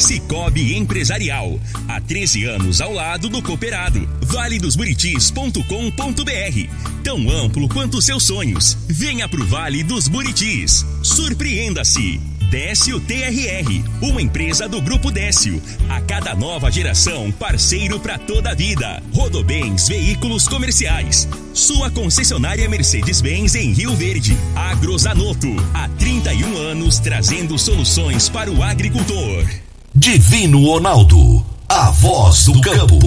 Cicobi Empresarial. Há 13 anos ao lado do cooperado. valedosburitis.com.br. Tão amplo quanto seus sonhos. Venha pro Vale dos Buritis. Surpreenda-se. Décio TRR, uma empresa do Grupo Décio. A cada nova geração, parceiro para toda a vida. Rodobens Veículos Comerciais. Sua concessionária Mercedes-Benz em Rio Verde. Agrozanoto, há 31 anos trazendo soluções para o agricultor. Divino Ronaldo, a voz do campo.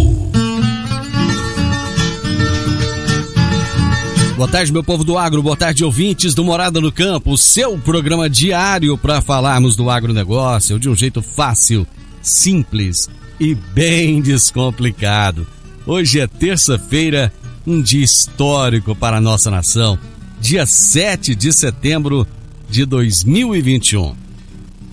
Boa tarde, meu povo do agro, boa tarde, ouvintes do Morada no Campo, seu programa diário para falarmos do agronegócio de um jeito fácil, simples e bem descomplicado. Hoje é terça-feira, um dia histórico para a nossa nação, dia 7 de setembro de 2021.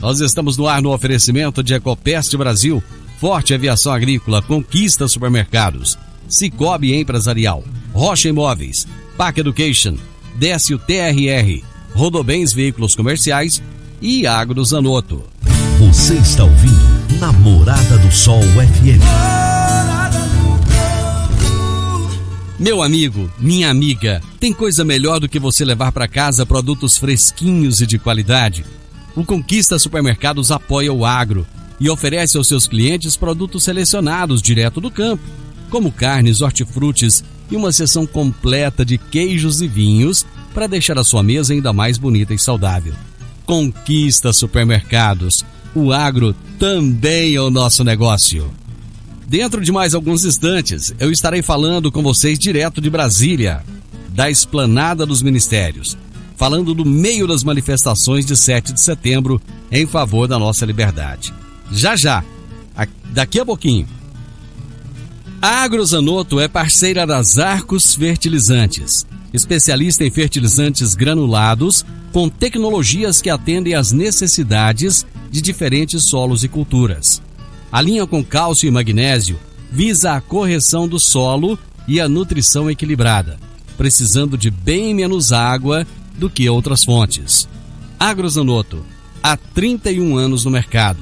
Nós estamos no ar no oferecimento de Ecopest Brasil, Forte Aviação Agrícola, Conquista Supermercados, Cicobi Empresarial, Rocha Imóveis, Pac Education, Décio TRR, Rodobens Veículos Comerciais e Agro Zanotto. Você está ouvindo Namorada do Sol FM. Meu amigo, minha amiga, tem coisa melhor do que você levar para casa produtos fresquinhos e de qualidade? O Conquista Supermercados apoia o agro e oferece aos seus clientes produtos selecionados direto do campo, como carnes, hortifrutis e uma seção completa de queijos e vinhos para deixar a sua mesa ainda mais bonita e saudável. Conquista Supermercados. O agro também é o nosso negócio. Dentro de mais alguns instantes, eu estarei falando com vocês direto de Brasília, da Esplanada dos Ministérios, falando do meio das manifestações de 7 de setembro em favor da nossa liberdade. Já já, daqui a pouquinho, a Agrozanoto é parceira das Arcos Fertilizantes, especialista em fertilizantes granulados com tecnologias que atendem às necessidades de diferentes solos e culturas. A linha com cálcio e magnésio visa a correção do solo e a nutrição equilibrada, precisando de bem menos água do que outras fontes. Agrozanoto, há 31 anos no mercado,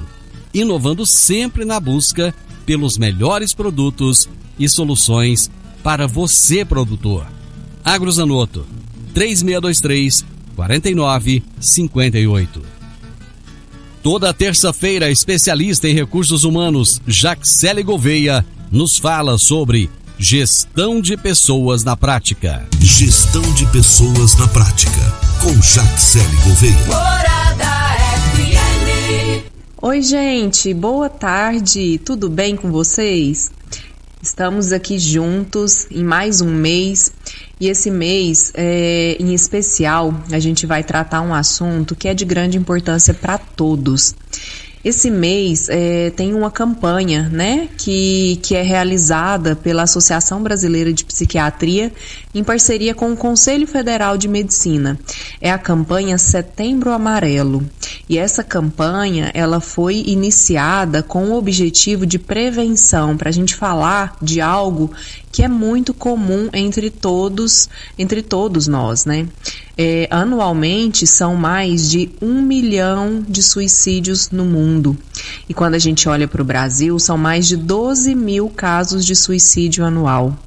inovando sempre na busca pelos melhores produtos e soluções para você, produtor. Agrozanoto 3623 4958. Toda terça-feira, especialista em recursos humanos, Jaxele Gouveia, nos fala sobre gestão de pessoas na prática. Gestão de pessoas na prática, com Jaxele Gouveia. Oi, gente, boa tarde, tudo bem com vocês? Estamos aqui juntos em mais um mês e esse mês, é, em especial, a gente vai tratar um assunto que é de grande importância para todos. Esse mês é, tem uma campanha, né, que, que é realizada pela Associação Brasileira de Psiquiatria em parceria com o Conselho Federal de Medicina. É a campanha Setembro Amarelo. E essa campanha, ela foi iniciada com o objetivo de prevenção, para a gente falar de algo que é muito comum entre todos, entre todos nós, né? É, anualmente são mais de um milhão de suicídios no mundo. E quando a gente olha para o Brasil, são mais de 12 mil casos de suicídio anual.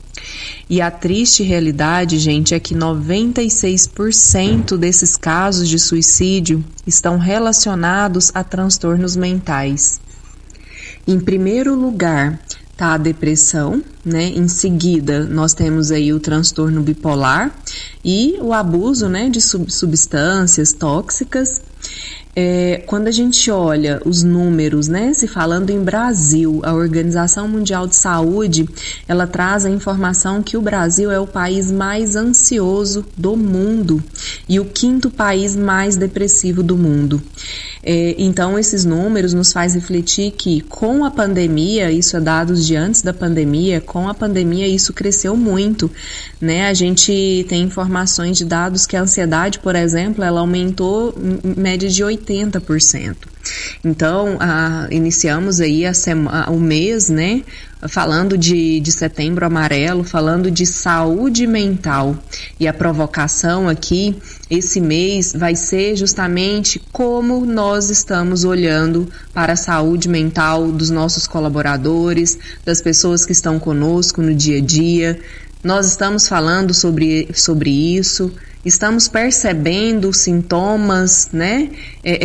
E a triste realidade, gente, é que 96% desses casos de suicídio estão relacionados a transtornos mentais. Em primeiro lugar, tá a depressão, né? Em seguida, nós temos aí o transtorno bipolar e o abuso, né, de substâncias tóxicas. É, quando a gente olha os números, né, se falando em Brasil, a Organização Mundial de Saúde, ela traz a informação que o Brasil é o país mais ansioso do mundo e o quinto país mais depressivo do mundo. É, então, esses números nos faz refletir que com a pandemia, isso é dados de antes da pandemia, com a pandemia isso cresceu muito, né? A gente tem informações de dados que a ansiedade, por exemplo, ela aumentou em média de 80%. Então, a, iniciamos aí a sema, o mês, né, falando de, de setembro amarelo, falando de saúde mental. E a provocação aqui, esse mês, vai ser justamente como nós estamos olhando para a saúde mental dos nossos colaboradores, das pessoas que estão conosco no dia a dia. Nós estamos falando sobre, sobre isso estamos percebendo sintomas, né, é,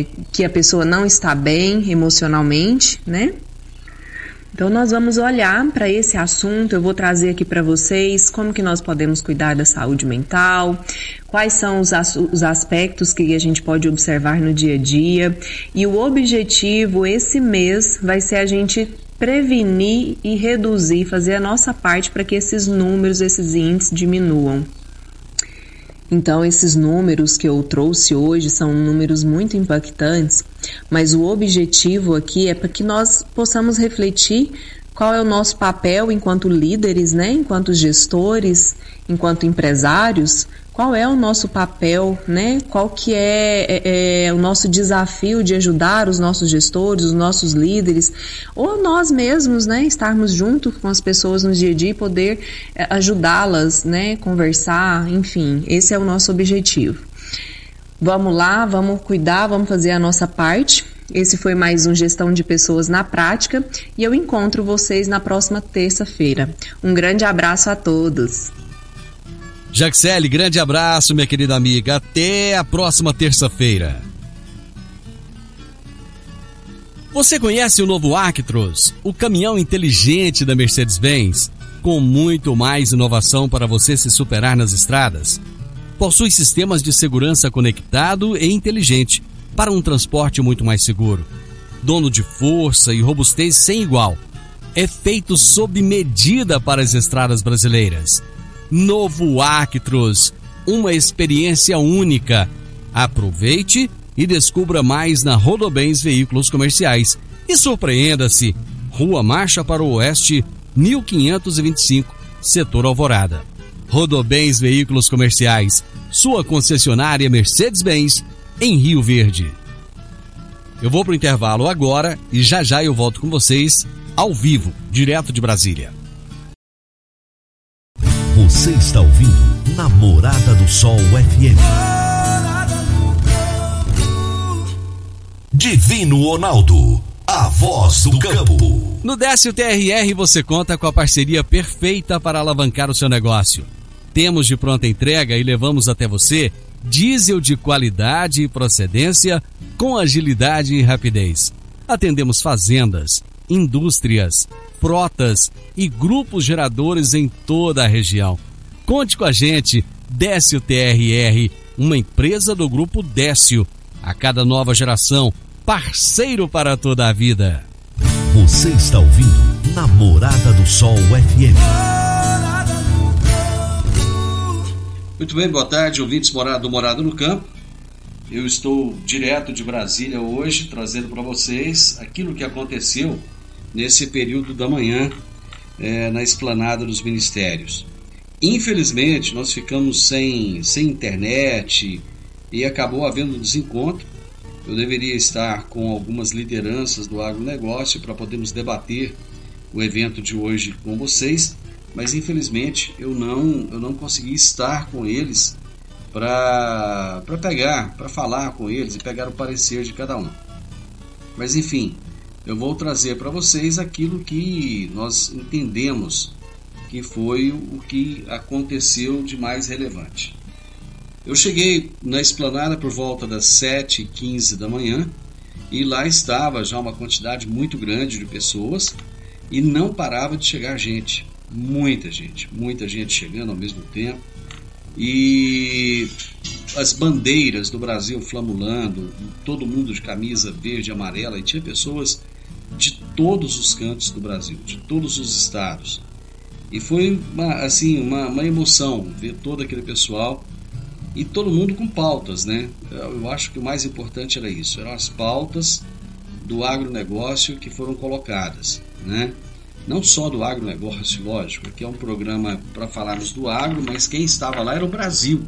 é, que a pessoa não está bem emocionalmente, né? Então nós vamos olhar para esse assunto. Eu vou trazer aqui para vocês como que nós podemos cuidar da saúde mental, quais são os, as, os aspectos que a gente pode observar no dia a dia. E o objetivo esse mês vai ser a gente prevenir e reduzir, fazer a nossa parte para que esses números, esses índices diminuam. Então, esses números que eu trouxe hoje são números muito impactantes, mas o objetivo aqui é para que nós possamos refletir qual é o nosso papel enquanto líderes, né, enquanto gestores, enquanto empresários, qual é o nosso papel, né? Qual que é, é, é, o nosso desafio de ajudar os nossos gestores, os nossos líderes, ou nós mesmos, né? Estarmos junto com as pessoas no dia a dia e poder é, ajudá-las, né? Conversar, enfim, esse é o nosso objetivo. Vamos lá, vamos cuidar, vamos fazer a nossa parte. Esse foi mais um Gestão de Pessoas na Prática e eu encontro vocês na próxima terça-feira. Um grande abraço a todos. Jaxele, grande abraço, minha querida amiga. Até a próxima terça-feira. Você conhece o novo Actros, o caminhão inteligente da Mercedes-Benz, com muito mais inovação para você se superar nas estradas? Possui sistemas de segurança conectado e inteligente para um transporte muito mais seguro. Dono de força e robustez sem igual. É feito sob medida para as estradas brasileiras Novo Actros, uma experiência única. Aproveite e descubra mais na Rodobens Veículos Comerciais. E surpreenda-se, Rua Marcha para o Oeste, 1525, Setor Alvorada. Rodobens Veículos Comerciais, sua concessionária Mercedes-Benz, em Rio Verde. Eu vou para o intervalo agora e já já eu volto com vocês, ao vivo, direto de Brasília. Você está ouvindo Namorada do Sol FM. Divino Ronaldo, a voz do campo. No Décio TRR você conta com a parceria perfeita para alavancar o seu negócio. Temos de pronta entrega e levamos até você diesel de qualidade e procedência com agilidade e rapidez. Atendemos fazendas, indústrias, frotas e grupos geradores em toda a região. Conte com a gente, Décio TRR, uma empresa do grupo Décio. A cada nova geração, parceiro para toda a vida. Você está ouvindo Namorada do Sol FM. Muito bem, boa tarde, ouvintes morado, do Morado no Campo. Eu estou direto de Brasília hoje, trazendo para vocês aquilo que aconteceu nesse período da manhã é, na esplanada dos ministérios. Infelizmente, nós ficamos sem, sem internet e acabou havendo um desencontro. Eu deveria estar com algumas lideranças do agronegócio para podermos debater o evento de hoje com vocês, mas infelizmente eu não, eu não consegui estar com eles para pegar, para falar com eles e pegar o parecer de cada um. Mas enfim, eu vou trazer para vocês aquilo que nós entendemos que foi o que aconteceu de mais relevante. Eu cheguei na esplanada por volta das 7h15 da manhã e lá estava já uma quantidade muito grande de pessoas e não parava de chegar gente, muita gente, muita gente chegando ao mesmo tempo e as bandeiras do Brasil flamulando, todo mundo de camisa verde e amarela e tinha pessoas de todos os cantos do Brasil, de todos os estados. E foi uma, assim uma, uma emoção ver todo aquele pessoal e todo mundo com pautas, né? Eu acho que o mais importante era isso, eram as pautas do agronegócio que foram colocadas, né? Não só do agronegócio, lógico, que é um programa para falarmos do agro, mas quem estava lá era o Brasil,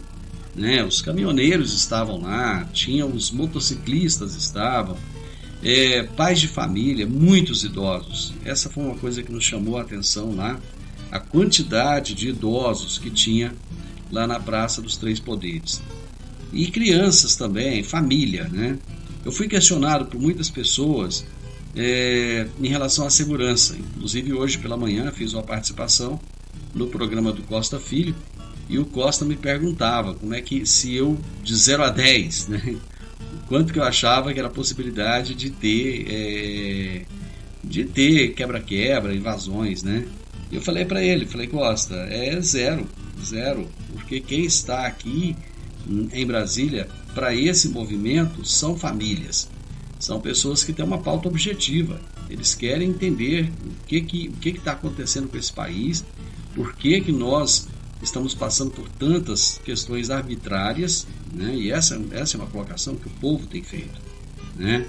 né? Os caminhoneiros estavam lá, tinha os motociclistas estavam, é, pais de família, muitos idosos. Essa foi uma coisa que nos chamou a atenção lá, a quantidade de idosos que tinha lá na Praça dos Três Poderes. E crianças também, família, né? Eu fui questionado por muitas pessoas é, em relação à segurança. Inclusive hoje pela manhã fiz uma participação no programa do Costa Filho e o Costa me perguntava como é que se eu de 0 a 10, né? Quanto que eu achava que era a possibilidade de ter é, de ter quebra-quebra, invasões, né? E eu falei para ele, falei Costa, é zero, zero, porque quem está aqui em Brasília para esse movimento são famílias, são pessoas que têm uma pauta objetiva. Eles querem entender o que que o que está acontecendo com esse país, por que que nós estamos passando por tantas questões arbitrárias, né? E essa essa é uma colocação que o povo tem feito, né?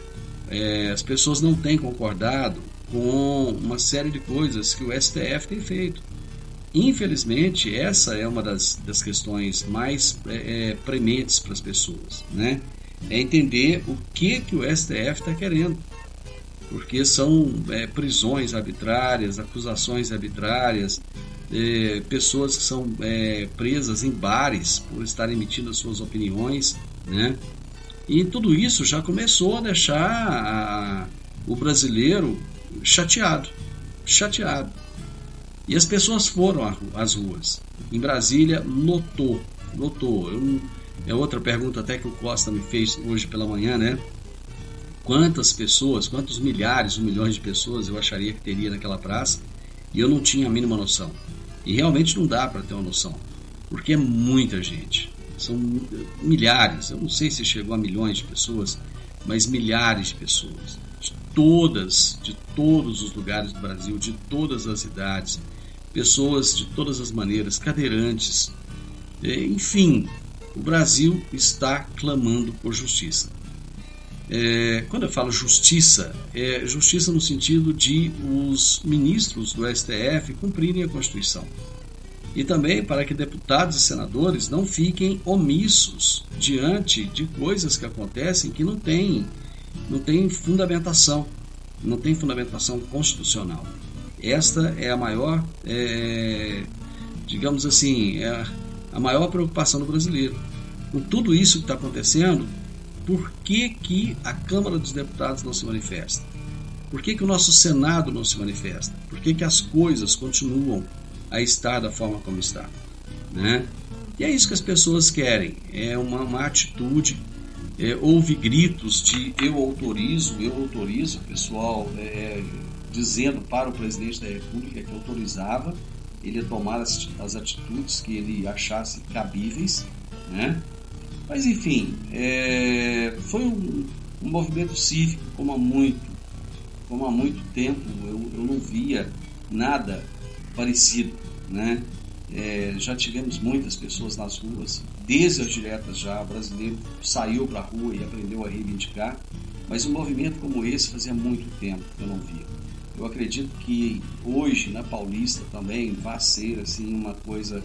É, as pessoas não têm concordado com uma série de coisas que o STF tem feito. Infelizmente, essa é uma das, das questões mais é, é, prementes para as pessoas, né? É entender o que, que o STF está querendo. Porque são é, prisões arbitrárias, acusações arbitrárias, é, pessoas que são é, presas em bares por estarem emitindo as suas opiniões, né? E tudo isso já começou a deixar a, o brasileiro chateado, chateado. E as pessoas foram às ruas. Em Brasília, lotou, lotou. Eu, é outra pergunta até que o Costa me fez hoje pela manhã, né? Quantas pessoas, quantos milhares milhões de pessoas eu acharia que teria naquela praça? E eu não tinha a mínima noção. E realmente não dá para ter uma noção, porque é muita gente. São milhares, eu não sei se chegou a milhões de pessoas, mas milhares de pessoas. De todas, de todos os lugares do Brasil, de todas as idades, pessoas de todas as maneiras, cadeirantes, enfim, o Brasil está clamando por justiça. É, quando eu falo justiça, é justiça no sentido de os ministros do STF cumprirem a Constituição. E também para que deputados e senadores não fiquem omissos diante de coisas que acontecem que não têm, não têm fundamentação, não tem fundamentação constitucional. Esta é a maior, é, digamos assim, é a maior preocupação do brasileiro. Com tudo isso que está acontecendo, por que, que a Câmara dos Deputados não se manifesta? Por que, que o nosso Senado não se manifesta? Por que, que as coisas continuam a estar da forma como está? Né? E é isso que as pessoas querem, é uma, uma atitude. É, houve gritos de eu autorizo, eu autorizo, pessoal é, dizendo para o presidente da República que autorizava ele a tomar as, as atitudes que ele achasse cabíveis, né? Mas enfim, é, foi um, um, movimento cívico como há muito, como há muito tempo eu, eu não via nada parecido, né? É, já tivemos muitas pessoas nas ruas, desde as diretas já, o brasileiro saiu para a rua e aprendeu a reivindicar, mas um movimento como esse fazia muito tempo que eu não via. Eu acredito que hoje na Paulista também vai ser assim uma coisa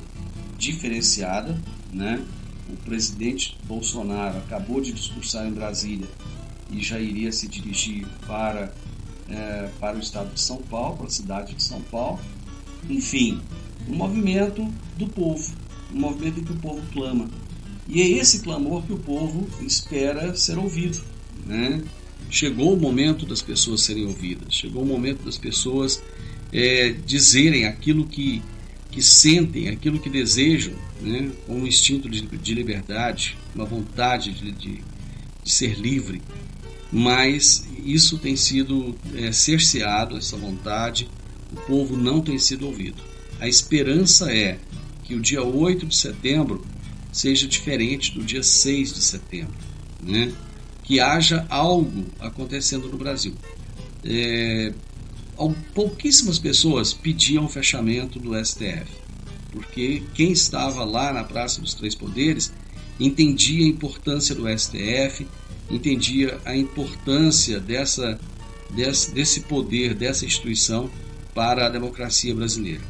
diferenciada, né? O presidente Bolsonaro acabou de discursar em Brasília e já iria se dirigir para é, para o estado de São Paulo, para a cidade de São Paulo. Enfim, um movimento do povo, um movimento que o povo clama. E é esse clamor que o povo espera ser ouvido, né? chegou o momento das pessoas serem ouvidas, chegou o momento das pessoas é, dizerem aquilo que, que sentem, aquilo que desejam, né, com um instinto de, de liberdade, uma vontade de, de, de, ser livre. Mas isso tem sido é, cerceado, essa vontade, o povo não tem sido ouvido. A esperança é que o dia 8 de setembro seja diferente do dia 6 de setembro. Né? que haja algo acontecendo no Brasil. É, pouquíssimas pessoas pediam o fechamento do STF, porque quem estava lá na Praça dos Três Poderes entendia a importância do STF, entendia a importância dessa, desse, desse poder, dessa instituição para a democracia brasileira.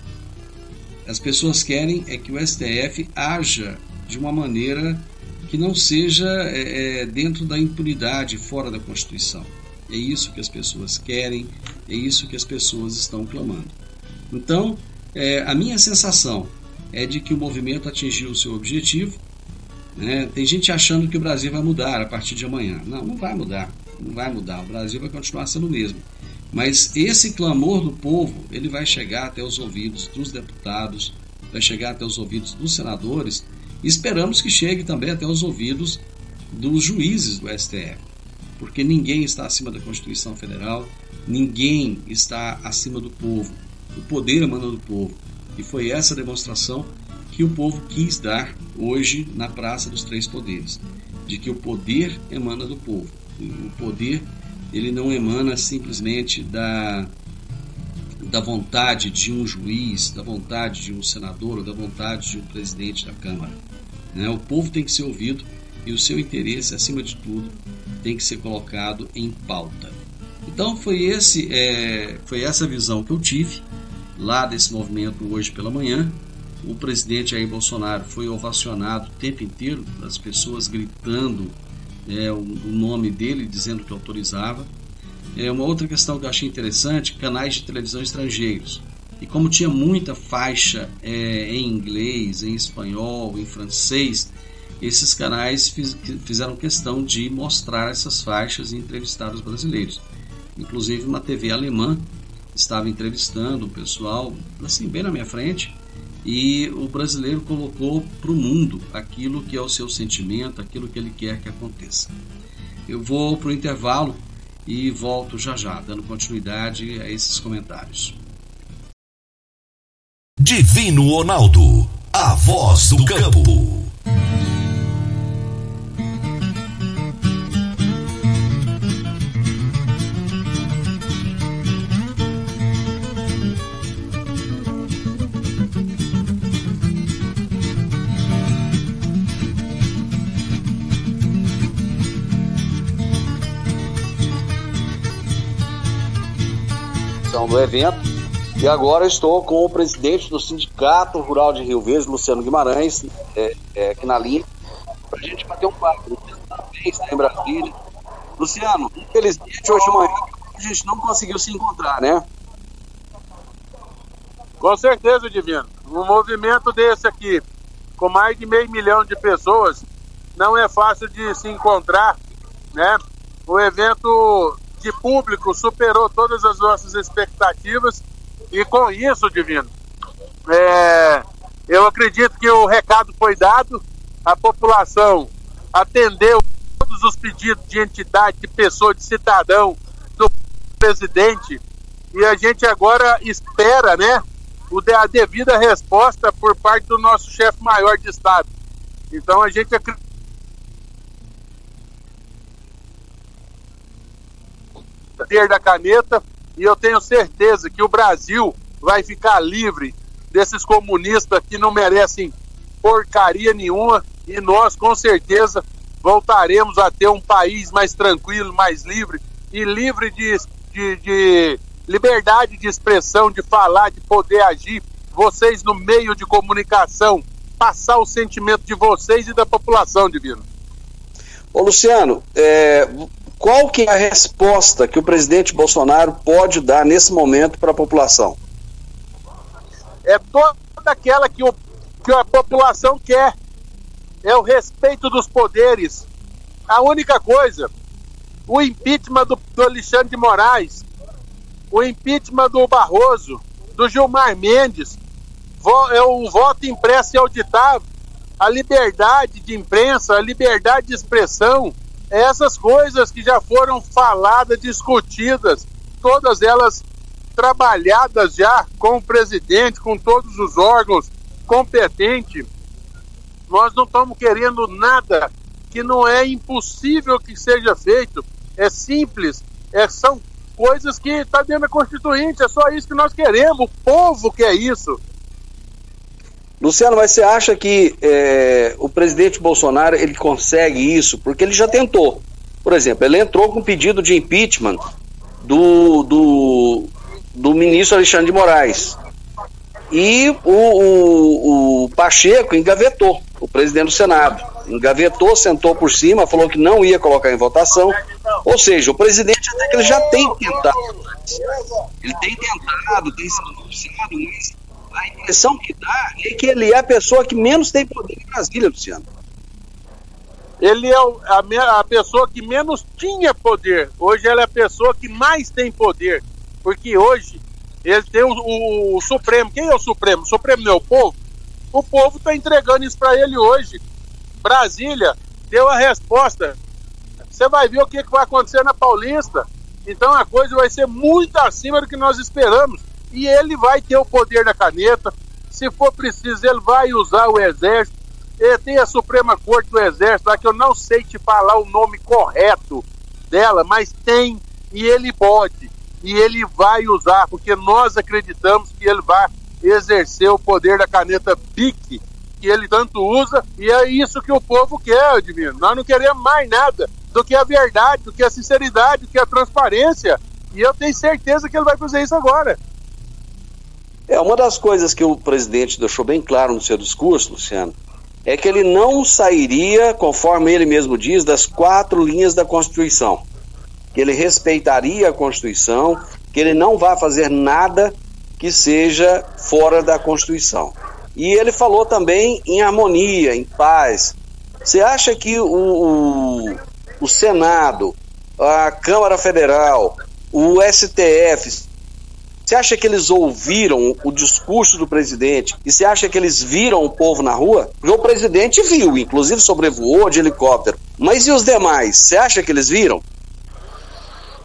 As pessoas querem é que o STF haja de uma maneira que não seja é, é, dentro da impunidade, fora da Constituição. É isso que as pessoas querem, é isso que as pessoas estão clamando. Então, é, a minha sensação é de que o movimento atingiu o seu objetivo. Né? Tem gente achando que o Brasil vai mudar a partir de amanhã. Não, não vai mudar. Não vai mudar. O Brasil vai continuar sendo o mesmo. Mas esse clamor do povo, ele vai chegar até os ouvidos dos deputados, vai chegar até os ouvidos dos senadores e esperamos que chegue também até os ouvidos dos juízes do STF, porque ninguém está acima da Constituição Federal, ninguém está acima do povo. O poder emana do povo. E foi essa demonstração que o povo quis dar hoje na Praça dos Três Poderes, de que o poder emana do povo. O poder ele não emana simplesmente da da vontade de um juiz, da vontade de um senador ou da vontade de um presidente da Câmara. Né? O povo tem que ser ouvido e o seu interesse, acima de tudo, tem que ser colocado em pauta. Então foi esse, é, foi essa visão que eu tive lá desse movimento hoje pela manhã. O presidente Jair Bolsonaro foi ovacionado o tempo inteiro, as pessoas gritando é, o, nome dele, dizendo que autorizava. É uma outra questão que eu achei interessante: canais de televisão estrangeiros. E como tinha muita faixa é, em inglês, em espanhol, em francês, esses canais fiz, fizeram questão de mostrar essas faixas e entrevistar os brasileiros. Inclusive uma TV alemã estava entrevistando o pessoal, assim, bem na minha frente, e o brasileiro colocou para o mundo aquilo que é o seu sentimento, aquilo que ele quer que aconteça. Eu vou para o intervalo e volto já já, dando continuidade a esses comentários. Divino Ronaldo, a voz do campo. Do evento e agora estou com o presidente do Sindicato Rural de Rio Verde, Luciano Guimarães, é, é, aqui na linha, para a gente bater um papo. Vez em Brasília. Luciano, infelizmente hoje de manhã a gente não conseguiu se encontrar, né? Com certeza, Divino. Um movimento desse aqui, com mais de meio milhão de pessoas, não é fácil de se encontrar, né? O evento de público superou todas as nossas expectativas. E com isso, Divino, é, eu acredito que o recado foi dado, a população atendeu todos os pedidos de entidade, de pessoa, de cidadão, do presidente, e a gente agora espera, né, a devida resposta por parte do nosso chefe maior de Estado. Então a gente acredita da caneta e eu tenho certeza que o Brasil vai ficar livre desses comunistas que não merecem porcaria nenhuma e nós com certeza voltaremos a ter um país mais tranquilo, mais livre e livre de, de, de liberdade de expressão, de falar, de poder agir. Vocês no meio de comunicação, passar o sentimento de vocês e da população, Divino. Ô Luciano, é, qual que é a resposta que o presidente Bolsonaro pode dar nesse momento para a população? É toda aquela que, o, que a população quer. É o respeito dos poderes. A única coisa, o impeachment do, do Alexandre de Moraes, o impeachment do Barroso, do Gilmar Mendes, é o voto impresso e auditável, a liberdade de imprensa, a liberdade de expressão, essas coisas que já foram faladas, discutidas, todas elas trabalhadas já com o presidente, com todos os órgãos competentes, nós não estamos querendo nada que não é impossível que seja feito. É simples, é, são coisas que está dentro da Constituinte, é só isso que nós queremos, o povo quer isso. Luciano, mas você acha que é, o presidente Bolsonaro ele consegue isso? Porque ele já tentou. Por exemplo, ele entrou com pedido de impeachment do, do, do ministro Alexandre de Moraes. E o, o, o Pacheco engavetou, o presidente do Senado. Engavetou, sentou por cima, falou que não ia colocar em votação. Ou seja, o presidente até que ele já tem tentado. Ele tem tentado, tem sido anunciado, mas a impressão que dá é que ele é a pessoa que menos tem poder em Brasília, Luciano. Ele é a, a pessoa que menos tinha poder. Hoje ele é a pessoa que mais tem poder. Porque hoje ele tem o, o, o Supremo. Quem é o Supremo? O Supremo é o povo? O povo está entregando isso para ele hoje. Brasília deu a resposta. Você vai ver o que, que vai acontecer na Paulista. Então a coisa vai ser muito acima do que nós esperamos e ele vai ter o poder da caneta. Se for preciso, ele vai usar o exército. Ele tem a Suprema Corte do Exército lá, que eu não sei te falar o nome correto dela, mas tem e ele pode. E ele vai usar, porque nós acreditamos que ele vai exercer o poder da caneta BIC, que ele tanto usa, e é isso que o povo quer, Edmino. Nós não queremos mais nada do que a verdade, do que a sinceridade, do que a transparência. E eu tenho certeza que ele vai fazer isso agora. É, uma das coisas que o presidente deixou bem claro no seu discurso, Luciano, é que ele não sairia, conforme ele mesmo diz, das quatro linhas da Constituição. Que ele respeitaria a Constituição, que ele não vai fazer nada que seja fora da Constituição. E ele falou também em harmonia, em paz. Você acha que o, o, o Senado, a Câmara Federal, o STF você acha que eles ouviram o discurso do presidente e você acha que eles viram o povo na rua? Porque o presidente viu, inclusive sobrevoou de helicóptero. Mas e os demais? Você acha que eles viram?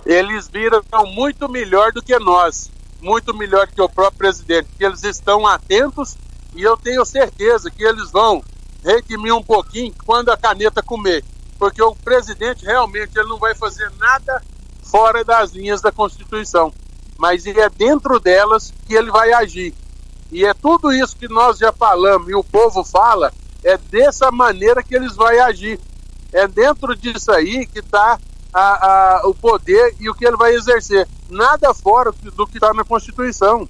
Eles viram muito melhor do que nós, muito melhor que o próprio presidente, eles estão atentos e eu tenho certeza que eles vão redimir um pouquinho quando a caneta comer, porque o presidente realmente ele não vai fazer nada fora das linhas da Constituição mas é dentro delas que ele vai agir. E é tudo isso que nós já falamos e o povo fala, é dessa maneira que eles vão agir. É dentro disso aí que está o poder e o que ele vai exercer. Nada fora do que está na Constituição.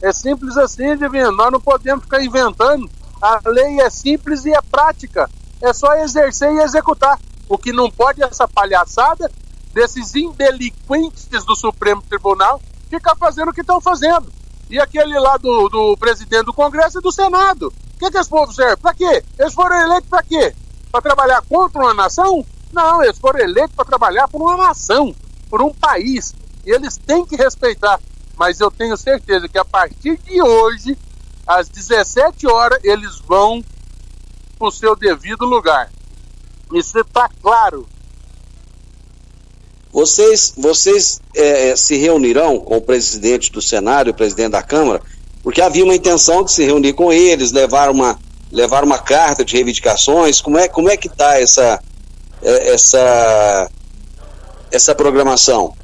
É simples assim, Divino. Nós não podemos ficar inventando. A lei é simples e é prática. É só exercer e executar. O que não pode é essa palhaçada desses indelinquentes do Supremo Tribunal ficar fazendo o que estão fazendo. E aquele lá do, do presidente do Congresso e do Senado. O que, que esse povo serve? Para quê? Eles foram eleitos para quê? Para trabalhar contra uma nação? Não, eles foram eleitos para trabalhar por uma nação, por um país. E eles têm que respeitar. Mas eu tenho certeza que a partir de hoje, às 17 horas, eles vão para o seu devido lugar. Isso está claro. Vocês, vocês é, é, se reunirão com o presidente do Senado e o presidente da Câmara, porque havia uma intenção de se reunir com eles, levar uma, levar uma carta de reivindicações. Como é, como é que está essa, é, essa, essa programação?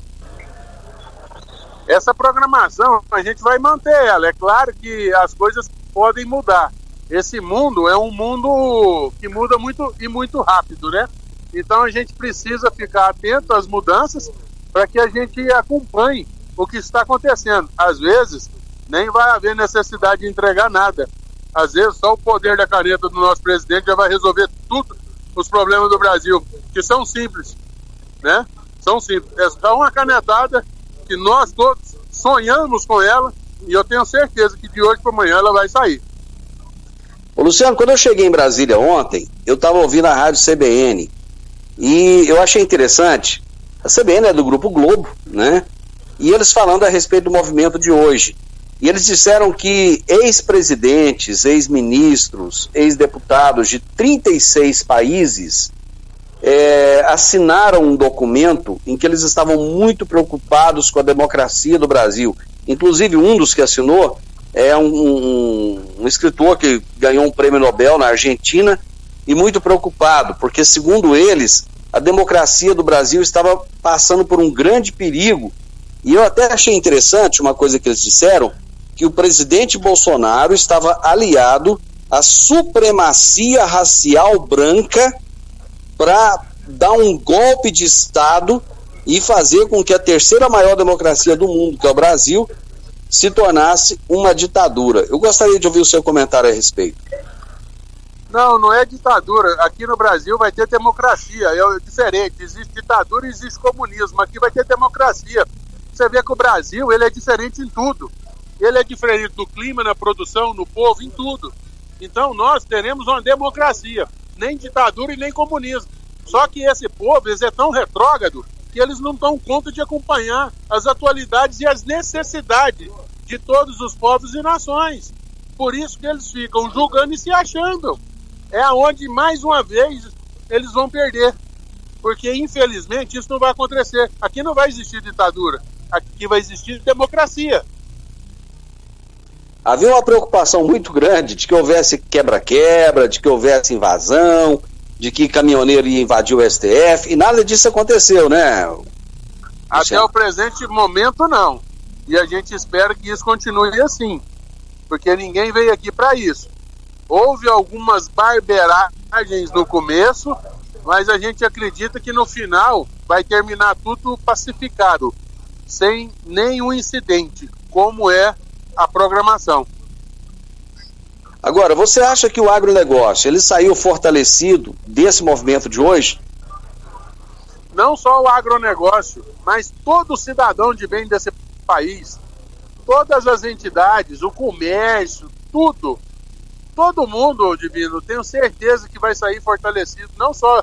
Essa programação a gente vai manter ela. É claro que as coisas podem mudar. Esse mundo é um mundo que muda muito e muito rápido, né? Então a gente precisa ficar atento às mudanças para que a gente acompanhe o que está acontecendo. Às vezes, nem vai haver necessidade de entregar nada. Às vezes, só o poder da caneta do nosso presidente já vai resolver tudo os problemas do Brasil, que são simples, né? São simples. É só uma canetada que nós todos sonhamos com ela e eu tenho certeza que de hoje para amanhã ela vai sair. Ô Luciano, quando eu cheguei em Brasília ontem, eu estava ouvindo a rádio CBN e eu achei interessante, a CBN é do Grupo Globo, né? E eles falando a respeito do movimento de hoje. E eles disseram que ex-presidentes, ex-ministros, ex-deputados de 36 países é, assinaram um documento em que eles estavam muito preocupados com a democracia do Brasil. Inclusive, um dos que assinou é um, um, um escritor que ganhou um prêmio Nobel na Argentina e muito preocupado, porque, segundo eles, a democracia do Brasil estava passando por um grande perigo. E eu até achei interessante uma coisa que eles disseram, que o presidente Bolsonaro estava aliado a supremacia racial branca para dar um golpe de Estado e fazer com que a terceira maior democracia do mundo, que é o Brasil, se tornasse uma ditadura. Eu gostaria de ouvir o seu comentário a respeito. Não, não é ditadura. Aqui no Brasil vai ter democracia. É diferente. Existe ditadura e existe comunismo. Aqui vai ter democracia. Você vê que o Brasil ele é diferente em tudo. Ele é diferente do clima, na produção, no povo, em tudo. Então nós teremos uma democracia. Nem ditadura e nem comunismo. Só que esse povo eles é tão retrógrado que eles não dão conta de acompanhar as atualidades e as necessidades de todos os povos e nações. Por isso que eles ficam julgando e se achando. É aonde mais uma vez eles vão perder. Porque infelizmente isso não vai acontecer. Aqui não vai existir ditadura. Aqui vai existir democracia. Havia uma preocupação muito grande de que houvesse quebra-quebra, de que houvesse invasão, de que caminhoneiro ia invadir o STF, e nada disso aconteceu, né? Até o presente momento, não. E a gente espera que isso continue assim, porque ninguém veio aqui para isso. Houve algumas barberagens no começo, mas a gente acredita que no final vai terminar tudo pacificado, sem nenhum incidente, como é a programação. Agora, você acha que o agronegócio ele saiu fortalecido desse movimento de hoje? Não só o agronegócio, mas todo cidadão de bem desse país, todas as entidades, o comércio, tudo, todo mundo, Divino, tenho certeza que vai sair fortalecido, não só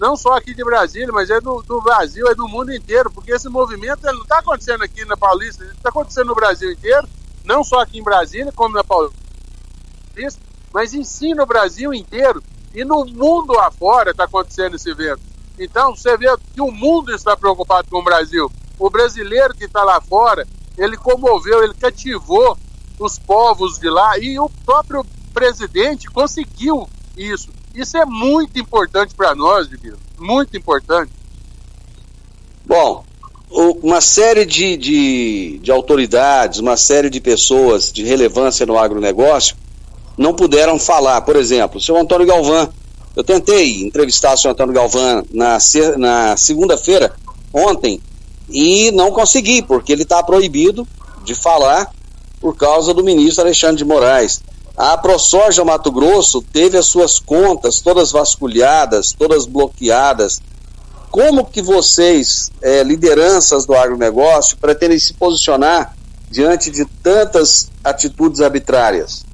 não só aqui de Brasília, mas é do, do Brasil, é do mundo inteiro, porque esse movimento ele não está acontecendo aqui na Paulista, está acontecendo no Brasil inteiro, não só aqui em Brasília, como na Paulista mas ensina o Brasil inteiro e no mundo afora está acontecendo esse evento. Então você vê que o mundo está preocupado com o Brasil. O brasileiro que está lá fora, ele comoveu, ele cativou os povos de lá e o próprio presidente conseguiu isso. Isso é muito importante para nós, Divino. Muito importante. Bom, uma série de, de, de autoridades, uma série de pessoas de relevância no agronegócio não puderam falar. Por exemplo, o senhor Antônio Galvão. Eu tentei entrevistar o senhor Antônio Galvão na, na segunda-feira, ontem, e não consegui, porque ele está proibido de falar por causa do ministro Alexandre de Moraes. A ProSoja Mato Grosso teve as suas contas todas vasculhadas, todas bloqueadas. Como que vocês, é, lideranças do agronegócio, pretendem se posicionar diante de tantas atitudes arbitrárias?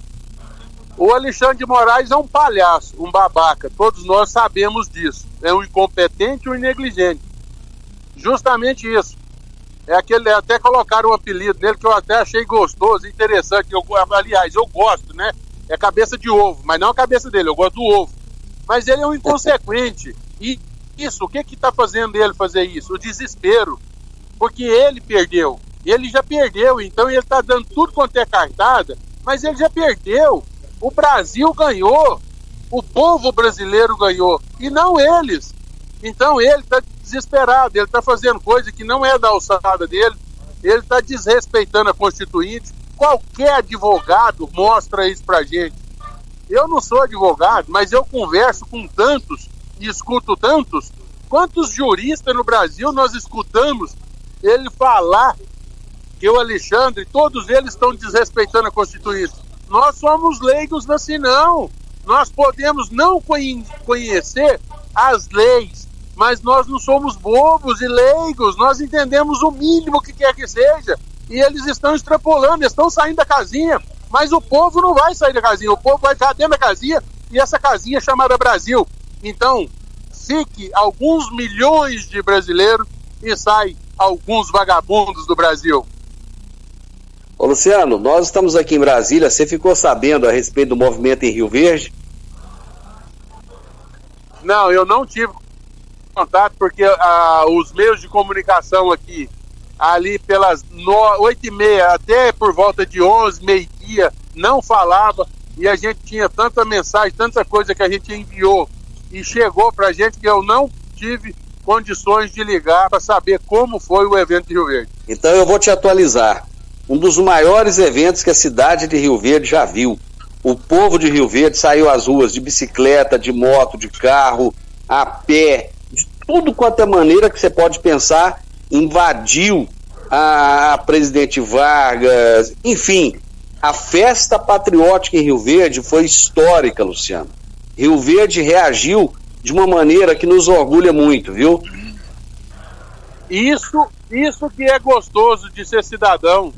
O Alexandre de Moraes é um palhaço, um babaca, todos nós sabemos disso. É um incompetente e um negligente. Justamente isso. É aquele, até colocaram um apelido nele que eu até achei gostoso, interessante. Eu, aliás, eu gosto, né? É cabeça de ovo, mas não a cabeça dele, eu gosto do ovo. Mas ele é um inconsequente. E isso, o que que tá fazendo ele fazer isso? O desespero. Porque ele perdeu. Ele já perdeu, então ele tá dando tudo quanto é cartada, mas ele já perdeu. O Brasil ganhou, o povo brasileiro ganhou, e não eles. Então ele está desesperado, ele está fazendo coisa que não é da alçada dele, ele está desrespeitando a Constituinte. Qualquer advogado mostra isso pra gente. Eu não sou advogado, mas eu converso com tantos e escuto tantos. Quantos juristas no Brasil nós escutamos ele falar que o Alexandre, todos eles estão desrespeitando a Constituinte? Nós somos leigos assim, não. Nós podemos não conhecer as leis, mas nós não somos bobos e leigos. Nós entendemos o mínimo que quer que seja. E eles estão extrapolando, estão saindo da casinha. Mas o povo não vai sair da casinha, o povo vai ficar dentro da casinha e essa casinha é chamada Brasil. Então, fique alguns milhões de brasileiros e sai alguns vagabundos do Brasil. Ô Luciano, nós estamos aqui em Brasília. Você ficou sabendo a respeito do movimento em Rio Verde? Não, eu não tive contato porque ah, os meios de comunicação aqui, ali pelas oito e meia até por volta de onze, meio-dia, não falava e a gente tinha tanta mensagem, tanta coisa que a gente enviou e chegou para a gente que eu não tive condições de ligar para saber como foi o evento de Rio Verde. Então eu vou te atualizar um dos maiores eventos que a cidade de Rio Verde já viu. O povo de Rio Verde saiu às ruas de bicicleta, de moto, de carro, a pé, tudo quanto é maneira que você pode pensar, invadiu a, presidente Vargas, enfim, a festa patriótica em Rio Verde foi histórica, Luciano. Rio Verde reagiu de uma maneira que nos orgulha muito, viu? Isso, isso que é gostoso de ser cidadão.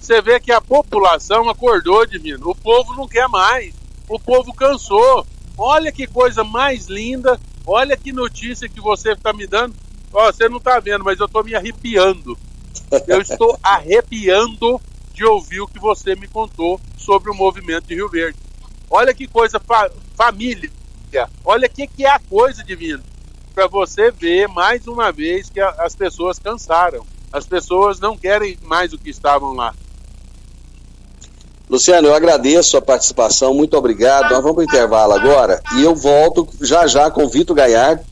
Você vê que a população acordou, divino. O povo não quer mais. O povo cansou. Olha que coisa mais linda. Olha que notícia que você está me dando. Ó, você não está vendo, mas eu estou me arrepiando. Eu estou arrepiando de ouvir o que você me contou sobre o movimento de Rio Verde. Olha que coisa fa família. Olha o que, que é a coisa divina. Para você ver mais uma vez que a, as pessoas cansaram. As pessoas não querem mais o que estavam lá. Luciano, eu agradeço a participação, muito obrigado. Nós vamos para o intervalo agora e eu volto já já com o Vitor Gaiardo,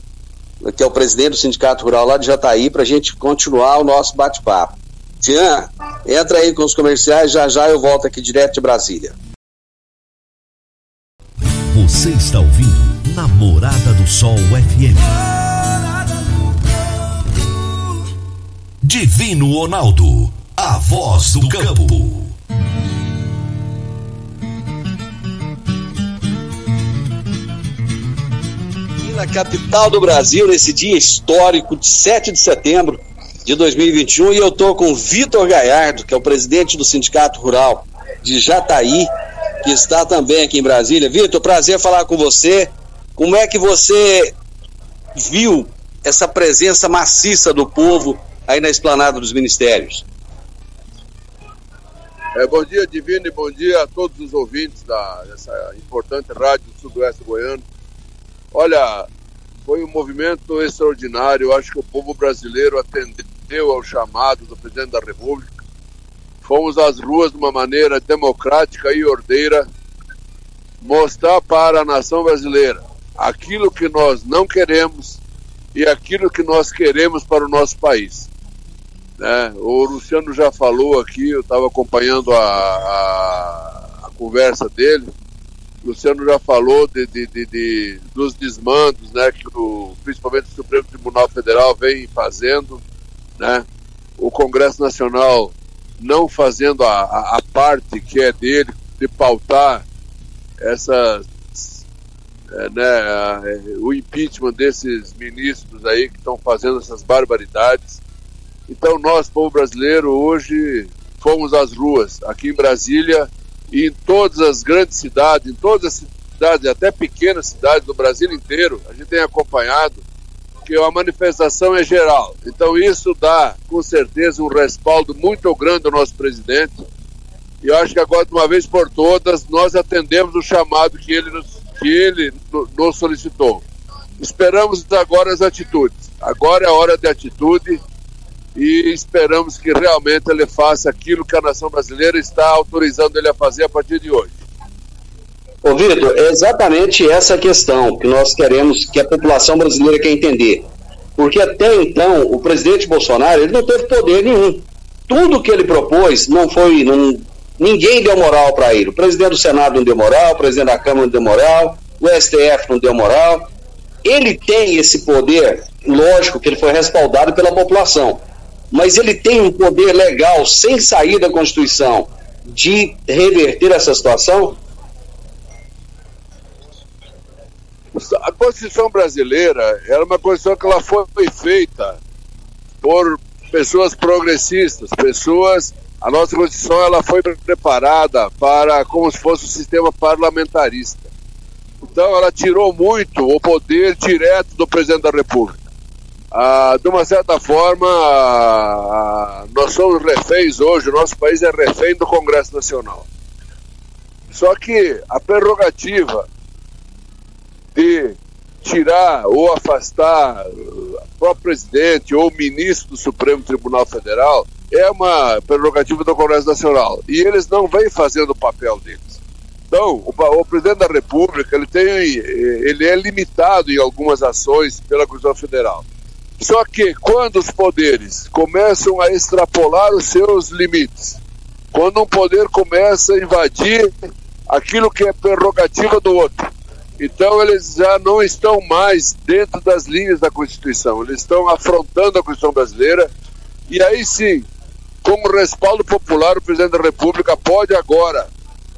que é o presidente do Sindicato Rural lá de Jataí, para a gente continuar o nosso bate-papo. Tian, entra aí com os comerciais, já já eu volto aqui direto de Brasília. Você está ouvindo Namorada do Sol FM. Divino Ronaldo, a voz do campo. Na capital do Brasil, nesse dia histórico de 7 de setembro, de 2021 e eu estou com Vitor Gaiardo, que é o presidente do Sindicato Rural de Jataí, que está também aqui em Brasília. Vitor, prazer falar com você. Como é que você viu essa presença maciça do povo aí na esplanada dos ministérios? É, bom dia, Divino, e bom dia a todos os ouvintes da, dessa importante rádio do Sudoeste Goiano. Olha, foi um movimento extraordinário. Acho que o povo brasileiro atendeu ao chamado do presidente da República. Fomos às ruas de uma maneira democrática e ordeira mostrar para a nação brasileira aquilo que nós não queremos e aquilo que nós queremos para o nosso país. Né? O Luciano já falou aqui, eu estava acompanhando a, a, a conversa dele Luciano já falou de, de, de, de, dos desmandos, né, que o, principalmente o Supremo Tribunal Federal vem fazendo, né, o Congresso Nacional não fazendo a, a, a parte que é dele de pautar essas, é, né, é, o impeachment desses ministros aí que estão fazendo essas barbaridades. Então nós, povo brasileiro, hoje fomos às ruas aqui em Brasília em todas as grandes cidades, em todas as cidades, até pequenas cidades do Brasil inteiro, a gente tem acompanhado que a manifestação é geral. Então isso dá, com certeza, um respaldo muito grande ao nosso presidente. E eu acho que agora, de uma vez por todas, nós atendemos o chamado que ele nos, que ele nos solicitou. Esperamos agora as atitudes. Agora é a hora de atitude e esperamos que realmente ele faça aquilo que a nação brasileira está autorizando ele a fazer a partir de hoje. Ô Vitor, é exatamente essa questão que nós queremos, que a população brasileira quer entender. Porque até então, o presidente Bolsonaro, ele não teve poder nenhum. Tudo que ele propôs não foi. Não, ninguém deu moral para ele. O presidente do Senado não deu moral, o presidente da Câmara não deu moral, o STF não deu moral. Ele tem esse poder, lógico que ele foi respaldado pela população mas ele tem um poder legal, sem sair da Constituição, de reverter essa situação? A Constituição brasileira era uma Constituição que ela foi feita por pessoas progressistas, pessoas. A nossa Constituição ela foi preparada para como se fosse um sistema parlamentarista. Então ela tirou muito o poder direto do presidente da República ah, de uma certa forma, ah, nós somos reféns hoje, o nosso país é refém do Congresso Nacional. Só que a prerrogativa de tirar ou afastar o próprio presidente ou ministro do Supremo Tribunal Federal é uma prerrogativa do Congresso Nacional. E eles não vêm fazendo o papel deles. Então, o, o, presidente da República ele, tem, ele é limitado em algumas ações pela Constituição Federal. Só que quando os poderes começam a extrapolar os seus limites, quando um poder começa a invadir aquilo que é prerrogativa do outro. Então eles já não estão mais dentro das linhas da Constituição, eles estão afrontando a Constituição brasileira e aí sim, com o respaldo popular, o presidente da República pode agora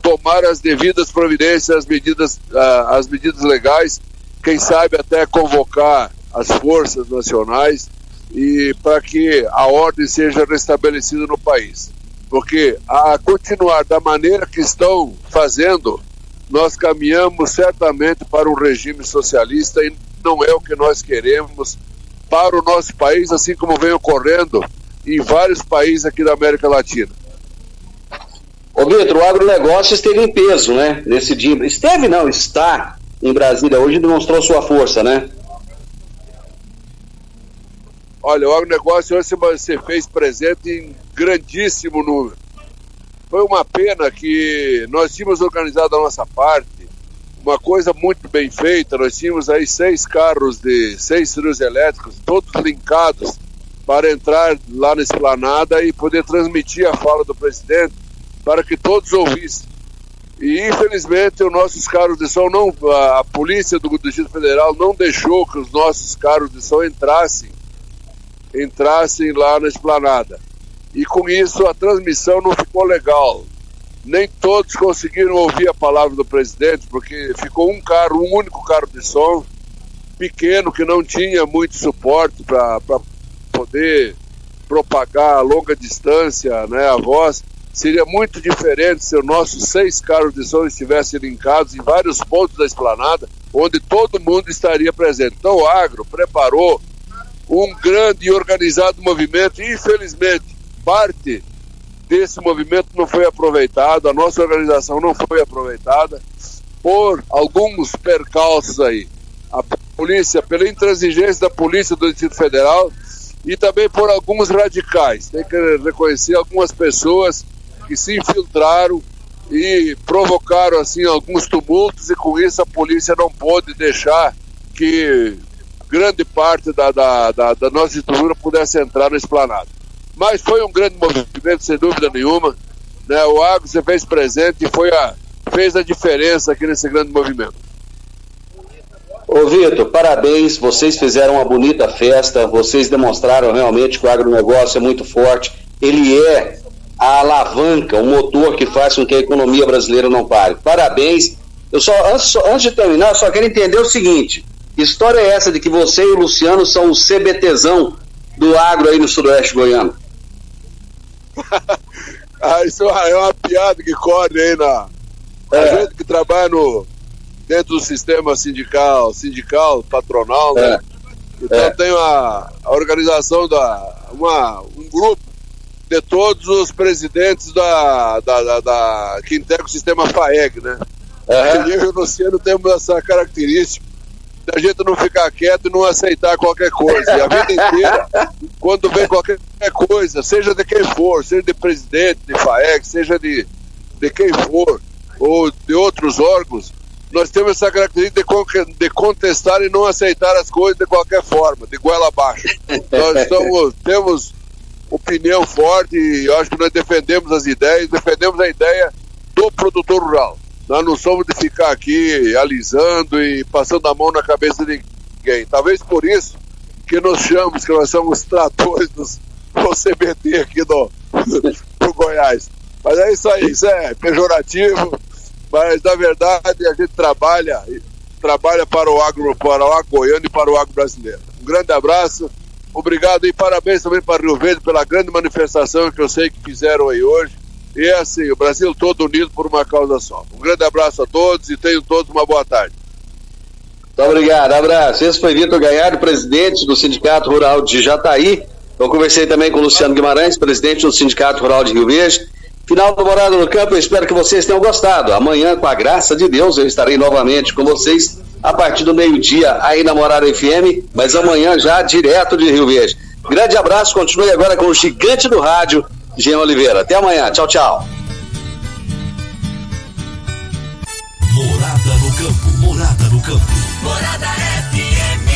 tomar as devidas providências, as medidas, uh, as medidas legais, quem sabe até convocar as forças nacionais e para que a ordem seja restabelecida no país. Porque a continuar da maneira que estão fazendo, nós caminhamos certamente para um regime socialista e não é o que nós queremos para o nosso país, assim como vem ocorrendo em vários países aqui da América Latina. Ô Vitor, o agronegócio esteve em peso, né? Nesse dia. Esteve, não, está em Brasília hoje demonstrou sua força, né? Olha, o agronegócio hoje você fez presente em grandíssimo número. Foi uma pena que nós tínhamos organizado a nossa parte, uma coisa muito bem feita. Nós tínhamos aí seis carros de seis trios elétricos, todos linkados para entrar lá na esplanada e poder transmitir a fala do presidente para que todos ouvissem. E infelizmente os nossos carros de som não, a polícia do Distrito Federal não deixou que os nossos carros de som entrassem, entrassem lá na esplanada. E com isso a transmissão não ficou legal. Nem todos conseguiram ouvir a palavra do presidente, porque ficou um carro, um único carro de som, pequeno, que não tinha muito suporte para poder propagar a longa distância né, a voz. Seria muito diferente se os nossos seis carros de som estivessem linkados em vários pontos da esplanada, onde todo mundo estaria presente. Então o Agro preparou um grande e organizado movimento, infelizmente parte desse movimento não foi aproveitado, a nossa organização não foi aproveitada por alguns percalços aí. A polícia, pela intransigência da polícia do Distrito Federal, e também por alguns radicais. Tem que reconhecer algumas pessoas que se infiltraram e provocaram assim alguns tumultos e com isso a polícia não pôde deixar que grande parte da, da, da, da nossa estrutura pudesse entrar na esplanada. Mas foi um grande movimento, sem dúvida nenhuma. Né? O Agro se fez presente e foi a, fez a diferença aqui nesse grande movimento. Ô Vitor, parabéns, vocês fizeram uma bonita festa, vocês demonstraram realmente que o agronegócio é muito forte, ele é a alavanca, o motor que faz com que a economia brasileira não pare. Parabéns. Eu só antes, antes de terminar, eu só quero entender o seguinte: que história é essa de que você e o Luciano são o CBTzão do agro aí no sudoeste goiano? ah, isso é uma piada que corre aí na. É. A gente que trabalha no, dentro do sistema sindical, sindical, patronal, né? É. Então é. tem a, a, organização da uma, um grupo de todos os presidentes da, da, da, da que integram o sistema FAEG, né? Uhum. Eu e o Luciano temos essa característica da gente não ficar quieto e não aceitar qualquer coisa. E a vida inteira, quando vem qualquer coisa, seja de quem for, seja de presidente, de FAEG, seja de, de quem for, ou de outros órgãos, nós temos essa característica de, de contestar e não aceitar as coisas de qualquer forma, de goela abaixo. nós estamos, temos opinião forte e eu acho que nós defendemos as ideias, defendemos a ideia do produtor rural. Nós não somos de ficar aqui alisando e passando a mão na cabeça de ninguém. Talvez por isso que nos chamamos, que nós somos tratores dos, do CBT aqui do, do Goiás. Mas é isso aí, isso é pejorativo mas na verdade a gente trabalha trabalha para o agro, para o agro goiano e para o agro brasileiro. Um grande abraço, obrigado e parabéns também para Rio Verde pela grande manifestação que eu sei que fizeram aí hoje. E é assim, o Brasil todo unido por uma causa só. Um grande abraço a todos e tenham todos uma boa tarde. Muito obrigado, abraço. Esse foi Vitor Gaiardo, presidente do Sindicato Rural de Jataí. Eu conversei também com Luciano Guimarães, presidente do Sindicato Rural de Rio Verde. Final do Morada no Campo, eu espero que vocês tenham gostado. Amanhã, com a graça de Deus, eu estarei novamente com vocês a partir do meio-dia aí na Morada FM, mas amanhã já direto de Rio Verde. Grande abraço, continue agora com o gigante do rádio, Jean Oliveira. Até amanhã, tchau, tchau. Morada no Campo, Morada no Campo. Morada FM.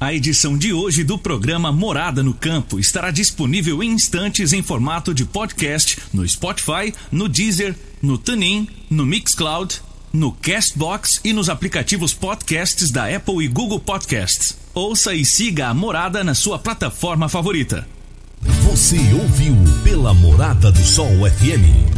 A edição de hoje do programa Morada no Campo estará disponível em instantes em formato de podcast no Spotify, no Deezer, no TuneIn, no Mixcloud, no Castbox e nos aplicativos podcasts da Apple e Google Podcasts. Ouça e siga a Morada na sua plataforma favorita. Você ouviu pela Morada do Sol FM.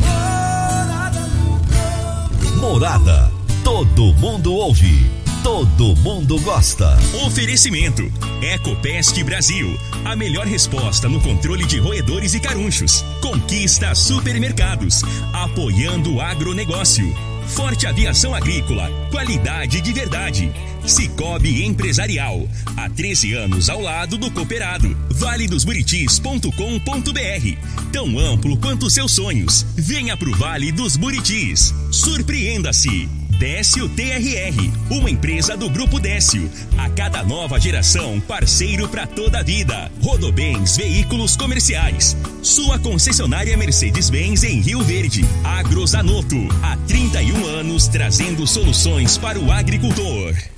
Morada. Todo mundo ouve. Todo mundo gosta. Oferecimento: Ecopest Brasil. A melhor resposta no controle de roedores e carunchos. Conquista supermercados. Apoiando o agronegócio. Forte Aviação Agrícola. Qualidade de verdade. Cicobi Empresarial. Há 13 anos ao lado do cooperado. valedosburitis.com.br. Tão amplo quanto seus sonhos. Venha pro Vale dos Buritis. Surpreenda-se. Décio TRR, uma empresa do Grupo Décio. A cada nova geração, parceiro para toda a vida. Rodobens Veículos Comerciais. Sua concessionária Mercedes-Benz em Rio Verde. Agrozanoto, há 31 anos trazendo soluções para o agricultor.